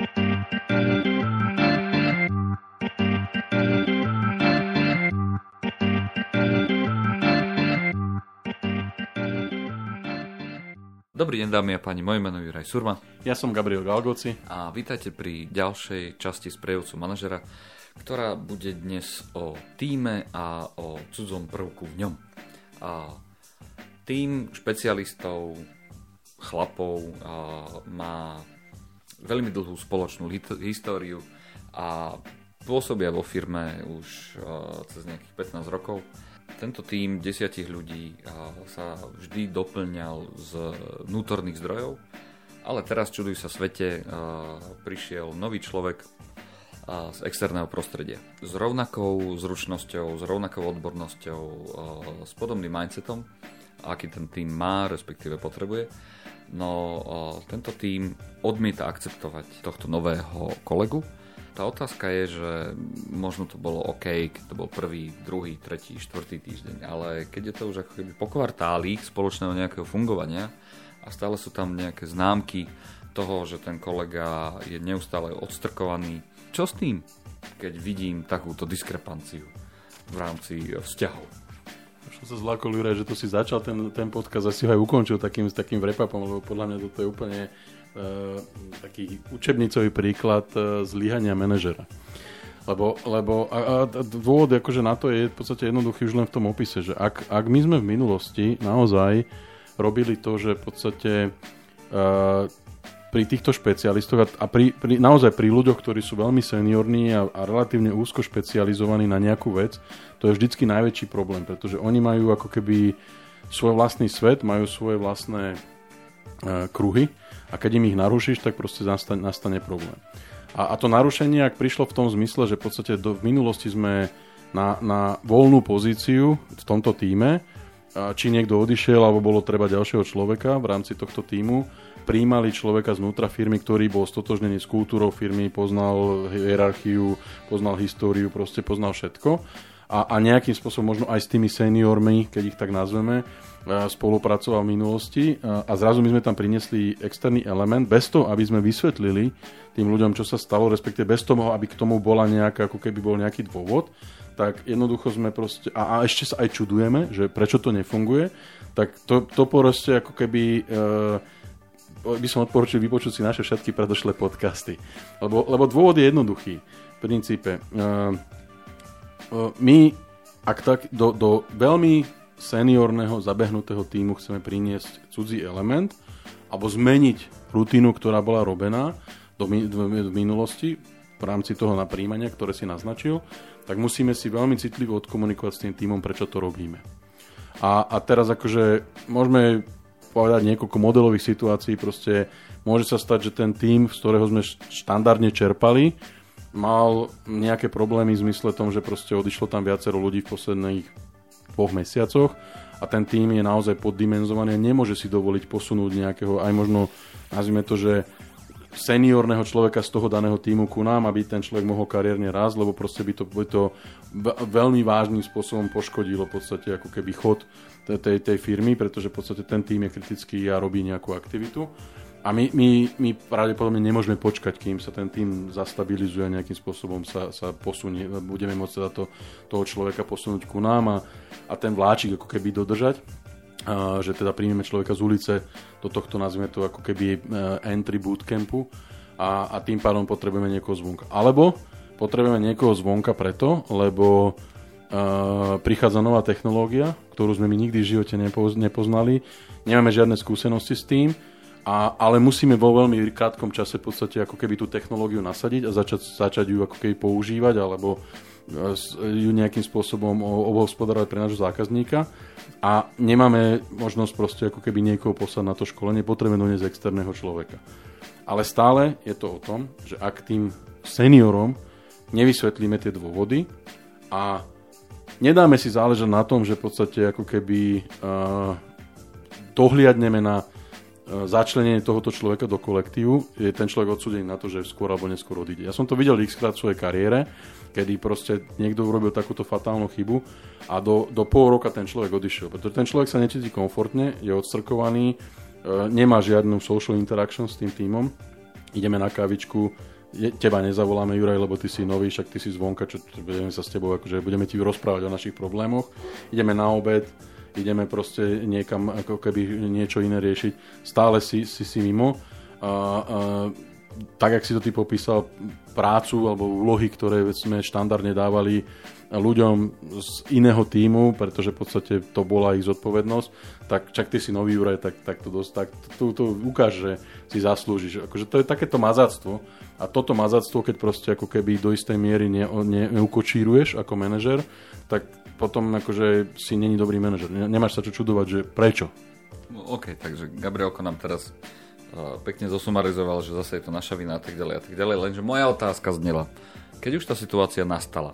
Dobrý deň dámy a páni, moje meno je Juraj Surma. Ja som Gabriel Galgoci. A vítajte pri ďalšej časti sprejovcu manažera, ktorá bude dnes o týme a o cudzom prvku v ňom. A tým špecialistov, chlapov a má veľmi dlhú spoločnú históriu a pôsobia vo firme už cez nejakých 15 rokov tento tým desiatich ľudí sa vždy doplňal z vnútorných zdrojov, ale teraz, čuduj sa svete, prišiel nový človek z externého prostredia. S rovnakou zručnosťou, s rovnakou odbornosťou, s podobným mindsetom, aký ten tým má, respektíve potrebuje. No tento tým odmieta akceptovať tohto nového kolegu, tá otázka je, že možno to bolo OK, keď to bol prvý, druhý, tretí, štvrtý týždeň, ale keď je to už ako keby po kvartáli spoločného nejakého fungovania a stále sú tam nejaké známky toho, že ten kolega je neustále odstrkovaný, čo s tým, keď vidím takúto diskrepanciu v rámci vzťahov? Som sa zlákol, Juraj, že to si začal ten, ten podcast a si ho aj ukončil takým, s takým vrepapom, lebo podľa mňa toto je úplne E, taký učebnicový príklad e, zlyhania manažera. Lebo, lebo a, a dôvod akože na to je v podstate jednoduchý už len v tom opise, že ak, ak my sme v minulosti naozaj robili to, že v podstate uh, pri týchto špecialistoch a, a pri, pri, naozaj pri ľuďoch, ktorí sú veľmi seniorní a, a relatívne úzko špecializovaní na nejakú vec, to je vždycky najväčší problém, pretože oni majú ako keby svoj vlastný svet, majú svoje vlastné uh, kruhy a keď im ich narušíš, tak proste nastane, nastane problém. A, a to narušenie, ak prišlo v tom zmysle, že v podstate do, v minulosti sme na, na voľnú pozíciu v tomto týme, či niekto odišiel, alebo bolo treba ďalšieho človeka v rámci tohto týmu, príjmali človeka znútra firmy, ktorý bol stotožnený s kultúrou firmy, poznal hierarchiu, poznal históriu, proste poznal všetko. A, a nejakým spôsobom možno aj s tými seniormi, keď ich tak nazveme, spolupracoval v minulosti a zrazu my sme tam priniesli externý element bez toho, aby sme vysvetlili tým ľuďom, čo sa stalo, respektive bez toho, aby k tomu bola nejaká, ako keby bol nejaký dôvod, tak jednoducho sme proste, a, a ešte sa aj čudujeme, že prečo to nefunguje, tak to, to proste ako keby e, by som odporučil vypočuť si naše všetky predošlé podcasty. Lebo, lebo dôvod je jednoduchý. V princípe, e, e, my ak tak do, do veľmi seniorného zabehnutého týmu chceme priniesť cudzí element alebo zmeniť rutinu, ktorá bola robená do, do, do minulosti v rámci toho na príjmania, ktoré si naznačil, tak musíme si veľmi citlivo odkomunikovať s tým týmom, prečo to robíme. A, a teraz akože môžeme povedať niekoľko modelových situácií, proste môže sa stať, že ten tým, z ktorého sme štandardne čerpali, mal nejaké problémy v zmysle tom, že proste odišlo tam viacero ľudí v posledných dvoch mesiacoch a ten tým je naozaj poddimenzovaný a nemôže si dovoliť posunúť nejakého, aj možno nazvime to, že seniorného človeka z toho daného týmu ku nám, aby ten človek mohol kariérne rásť, lebo proste by to, by to veľmi vážnym spôsobom poškodilo v podstate ako keby chod tej, tej firmy, pretože v podstate ten tým je kritický a robí nejakú aktivitu. A my, my, my pravdepodobne nemôžeme počkať, kým sa ten tým zastabilizuje nejakým spôsobom sa, sa posunie. Budeme môcť teda to, toho človeka posunúť ku nám a, a ten vláčik ako keby dodržať. Že teda príjmeme človeka z ulice do tohto, nazvime to ako keby e, entry bootcampu a, a tým pádom potrebujeme niekoho zvonka. Alebo potrebujeme niekoho zvonka preto, lebo Uh, prichádza nová technológia, ktorú sme my nikdy v živote nepoznali, nemáme žiadne skúsenosti s tým a, ale musíme vo veľmi krátkom čase v podstate ako keby tú technológiu nasadiť a začať, začať ju ako keby používať alebo ju nejakým spôsobom obhospodarovať pre nášho zákazníka a nemáme možnosť proste ako keby niekoho poslať na to školenie, potrebujeme doniesť externého človeka. Ale stále je to o tom, že ak tým seniorom nevysvetlíme tie dôvody a nedáme si záležať na tom, že v podstate ako keby uh, dohliadneme na E, začlenenie tohoto človeka do kolektívu, je ten človek odsudený na to, že skôr alebo neskôr odíde. Ja som to videl x krát v svojej kariére, kedy proste niekto urobil takúto fatálnu chybu a do, do pol roka ten človek odišiel, pretože ten človek sa necíti komfortne, je odstrkovaný, e, nemá žiadnu social interaction s tým týmom ideme na kávičku, je, teba nezavoláme, Juraj, lebo ty si nový, však ty si zvonka, čo budeme sa s tebou, akože budeme ti rozprávať o našich problémoch. Ideme na obed, ideme proste niekam ako keby niečo iné riešiť. Stále si si, si mimo. A, a, tak, jak si to ty popísal, prácu alebo úlohy, ktoré sme štandardne dávali ľuďom z iného týmu, pretože v podstate to bola ich zodpovednosť, tak čak ty si nový Juraj, tak, tak to dosť, tak to, to ukáž, že si zaslúžiš. Akože to je takéto mazáctvo a toto mazáctvo, keď proste ako keby do istej miery ne, ne, neukočíruješ ako manažer, tak potom akože si není dobrý manažer. Nemáš sa čo čudovať, že prečo. No, OK, takže Gabrielko nám teraz uh, pekne zosumarizoval, že zase je to naša vina a tak ďalej a tak ďalej, lenže moja otázka znela, keď už tá situácia nastala,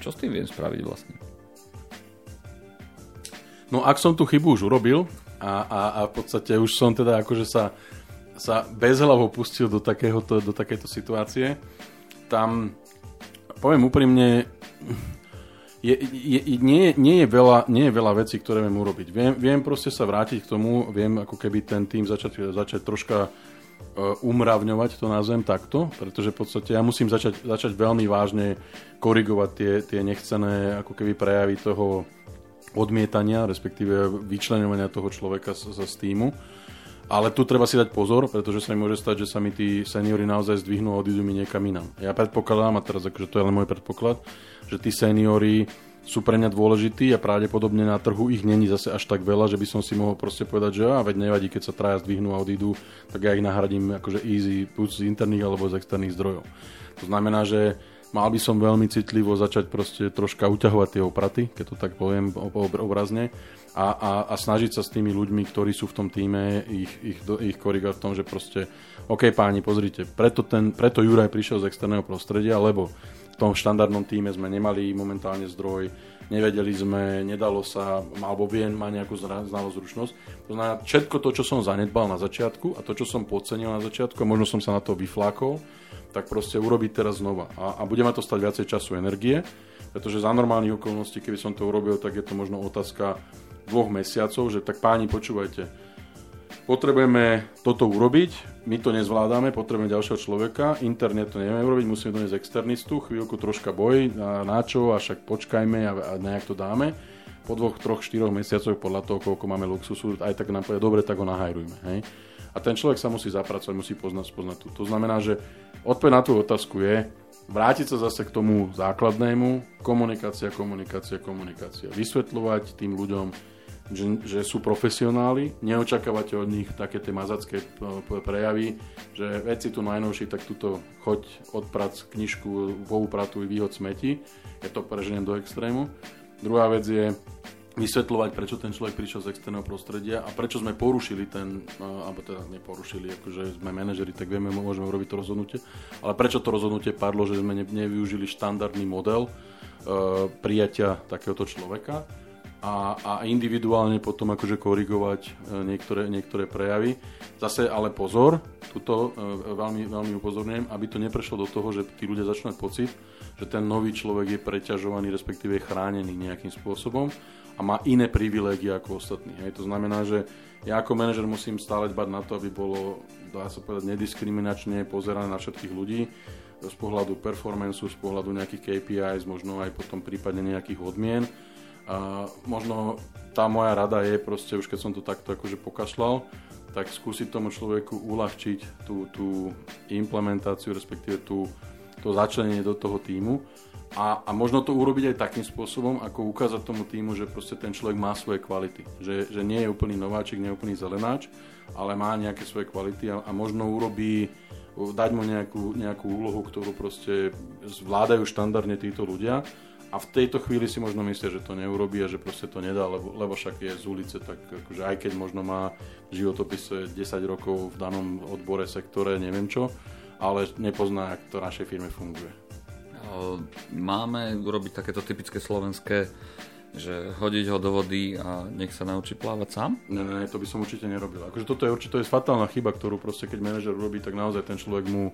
čo s tým viem spraviť vlastne? No ak som tú chybu už urobil a, a, a v podstate už som teda akože sa, sa bezhlavo pustil do, takéhoto, do takéto situácie, tam poviem úprimne, je, je, nie, nie, je veľa, nie je veľa vecí, ktoré viem urobiť. Viem, viem proste sa vrátiť k tomu, viem ako keby ten tým začať, začať troška E, umravňovať to na zem takto, pretože v podstate ja musím začať, začať veľmi vážne korigovať tie, tie nechcené ako keby prejavy toho odmietania, respektíve vyčlenovania toho človeka z, z týmu. Ale tu treba si dať pozor, pretože sa mi môže stať, že sa mi tí seniori naozaj zdvihnú a odídu mi niekam inám. Ja predpokladám, a teraz akože to je len môj predpoklad, že tí seniori sú pre mňa dôležití a pravdepodobne na trhu ich není zase až tak veľa, že by som si mohol proste povedať, že a veď nevadí, keď sa traja zdvihnú a odídu, tak ja ich nahradím akože easy, buď z interných alebo z externých zdrojov. To znamená, že mal by som veľmi citlivo začať proste troška uťahovať tie opraty, keď to tak poviem obrazne, a, a, a snažiť sa s tými ľuďmi, ktorí sú v tom týme, ich, ich, ich korigovať v tom, že proste, OK páni, pozrite, preto, ten, preto Juraj prišiel z externého prostredia, lebo tom štandardnom týme sme nemali momentálne zdroj, nevedeli sme, nedalo sa, alebo viem, má nejakú znalosť, zručnosť. To znamená, všetko to, čo som zanedbal na začiatku a to, čo som podcenil na začiatku a možno som sa na to vyflákol, tak proste urobiť teraz znova. A, a bude ma to stať viacej času energie, pretože za normálnych okolností, keby som to urobil, tak je to možno otázka dvoch mesiacov, že tak páni, počúvajte, potrebujeme toto urobiť, my to nezvládame, potrebujeme ďalšieho človeka, internet to nevieme urobiť, musíme doniesť externistu, chvíľku troška boj, a na čo, a však počkajme a, a nejak to dáme. Po dvoch, troch, štyroch mesiacoch, podľa toho, koľko máme luxusu, aj tak nám povie, dobre, tak ho nahajrujme. Hej? A ten človek sa musí zapracovať, musí poznať, poznať tú. To znamená, že odpoveď na tú otázku je, vrátiť sa zase k tomu základnému, komunikácia, komunikácia, komunikácia. Vysvetľovať tým ľuďom, že, že sú profesionáli, neočakávate od nich také tie mazacké e, prejavy, že veci tu najnovší, tak tuto choď odprac knižku, poupratuj, výhod smeti, ja to preženiem do extrému. Druhá vec je vysvetľovať, prečo ten človek prišiel z externého prostredia a prečo sme porušili ten, e, alebo teda neporušili, akože sme manažeri, tak vieme, môžeme urobiť to rozhodnutie, ale prečo to rozhodnutie padlo, že sme nevyužili štandardný model uh, prijatia takéhoto človeka a, a individuálne potom akože korigovať e, niektoré, niektoré prejavy. Zase ale pozor, tuto e, veľmi, veľmi upozorňujem, aby to neprešlo do toho, že tí ľudia začnú pocit, že ten nový človek je preťažovaný, respektíve je chránený nejakým spôsobom a má iné privilégie ako ostatní. Hej. To znamená, že ja ako manažer musím stále dbať na to, aby bolo, dá sa povedať, nediskriminačne pozerané na všetkých ľudí z pohľadu performanceu, z pohľadu nejakých KPIs, možno aj potom prípadne nejakých odmien a možno tá moja rada je proste, už keď som to takto akože pokašľal, tak skúsiť tomu človeku uľahčiť tú, tú implementáciu, respektíve tú, to začlenenie do toho týmu a, a možno to urobiť aj takým spôsobom, ako ukázať tomu týmu, že proste ten človek má svoje kvality. Že, že nie je úplný nováčik, nie je úplný zelenáč, ale má nejaké svoje kvality a, a možno urobí, dať mu nejakú, nejakú úlohu, ktorú proste zvládajú štandardne títo ľudia a v tejto chvíli si možno myslia, že to neurobí a že proste to nedá, lebo, lebo však je z ulice, tak akože aj keď možno má v životopise 10 rokov v danom odbore, sektore, neviem čo, ale nepozná, ako to našej firme funguje. Máme urobiť takéto typické slovenské že hodiť ho do vody a nech sa naučí plávať sám? Ne, ne, to by som určite nerobil. Akože toto je určite to je fatálna chyba, ktorú proste keď manažer robí, tak naozaj ten človek mu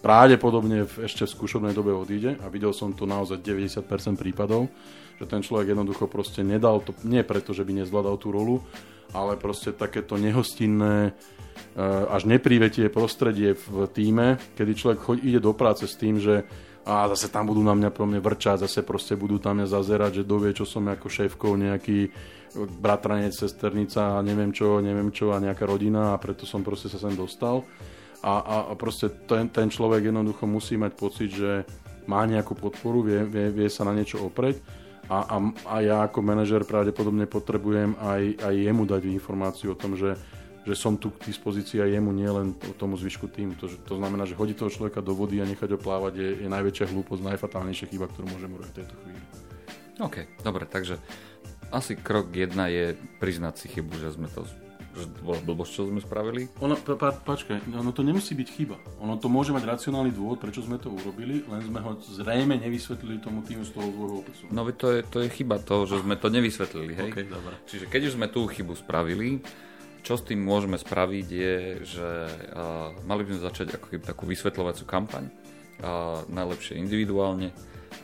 pravdepodobne v, ešte v skúšobnej dobe odíde a videl som to naozaj 90% prípadov, že ten človek jednoducho proste nedal to, nie preto, že by nezvládal tú rolu, ale proste takéto nehostinné eh, až neprivetie prostredie v týme, kedy človek ide do práce s tým, že a zase tam budú na mňa pro mňa vrčať, zase proste budú tam mňa zazerať, že dovie, čo som ako šéfkou, nejaký bratranec, sesternica a neviem čo, neviem čo a nejaká rodina a preto som proste sa sem dostal. A, a, a proste ten, ten človek jednoducho musí mať pocit, že má nejakú podporu, vie, vie, vie sa na niečo opreť a, a, a ja ako manažer pravdepodobne potrebujem aj, aj jemu dať informáciu o tom, že že som tu k dispozícii aj jemu, nielen tomu zvyšku tým. To, to znamená, že hodiť toho človeka do vody a nechať ho plávať je, je najväčšia hlúposť, najfatálnejšia chyba, ktorú môžem urobiť v tejto chvíli. OK, dobre, takže asi krok jedna je priznať si chybu, že sme to že to bola blbosť, čo sme spravili? Ono, pa, pa, počkaj, ono to nemusí byť chyba. Ono to môže mať racionálny dôvod, prečo sme to urobili, len sme ho zrejme nevysvetlili tomu týmu z toho svojho opisu. No to je, to je chyba toho, že sme to nevysvetlili, hej? Okay, dobre. Čiže keď už sme tú chybu spravili, čo s tým môžeme spraviť je, že uh, mali by sme začať ako keby takú vysvetľovaciu kampaň, uh, najlepšie individuálne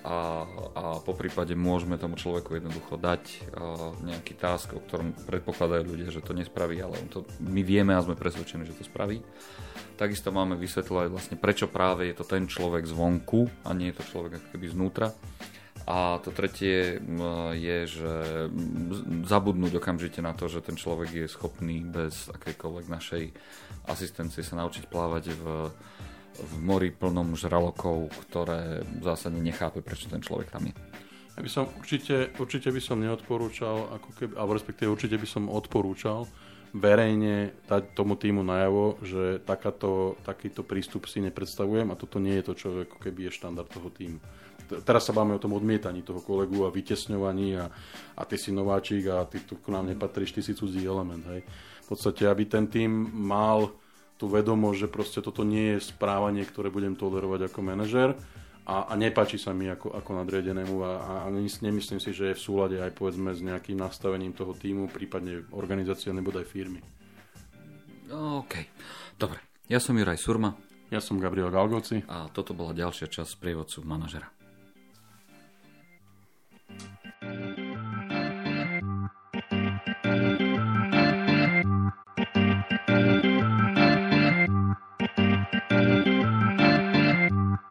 a, a po prípade môžeme tomu človeku jednoducho dať uh, nejaký task, o ktorom predpokladajú ľudia, že to nespraví, ale on to, my vieme a sme presvedčení, že to spraví. Takisto máme vysvetľovať vlastne, prečo práve je to ten človek zvonku a nie je to človek ako keby znútra a to tretie je, že zabudnúť okamžite na to, že ten človek je schopný bez akejkoľvek našej asistencie sa naučiť plávať v, v mori plnom žralokov, ktoré zásadne nechápe, prečo ten človek tam je. Ja by som určite, určite by som neodporúčal, ako keby, alebo respektíve určite by som odporúčal verejne dať tomu týmu najavo, že takáto, takýto prístup si nepredstavujem a toto nie je to, čo ako keby je štandard toho týmu teraz sa báme o tom odmietaní toho kolegu a vytesňovaní a, a ty si nováčik a ty tu k nám nepatríš, ty si cudzí element. Hej. V podstate, aby ten tým mal tú vedomosť, že proste toto nie je správanie, ktoré budem tolerovať ako manažer a, a nepáči sa mi ako, ako nadriadenému a, a nemyslím si, že je v súlade aj povedzme s nejakým nastavením toho týmu, prípadne organizácie nebo aj firmy. OK, dobre. Ja som Juraj Surma. Ja som Gabriel Galgoci. A toto bola ďalšia časť prievodcu manažera.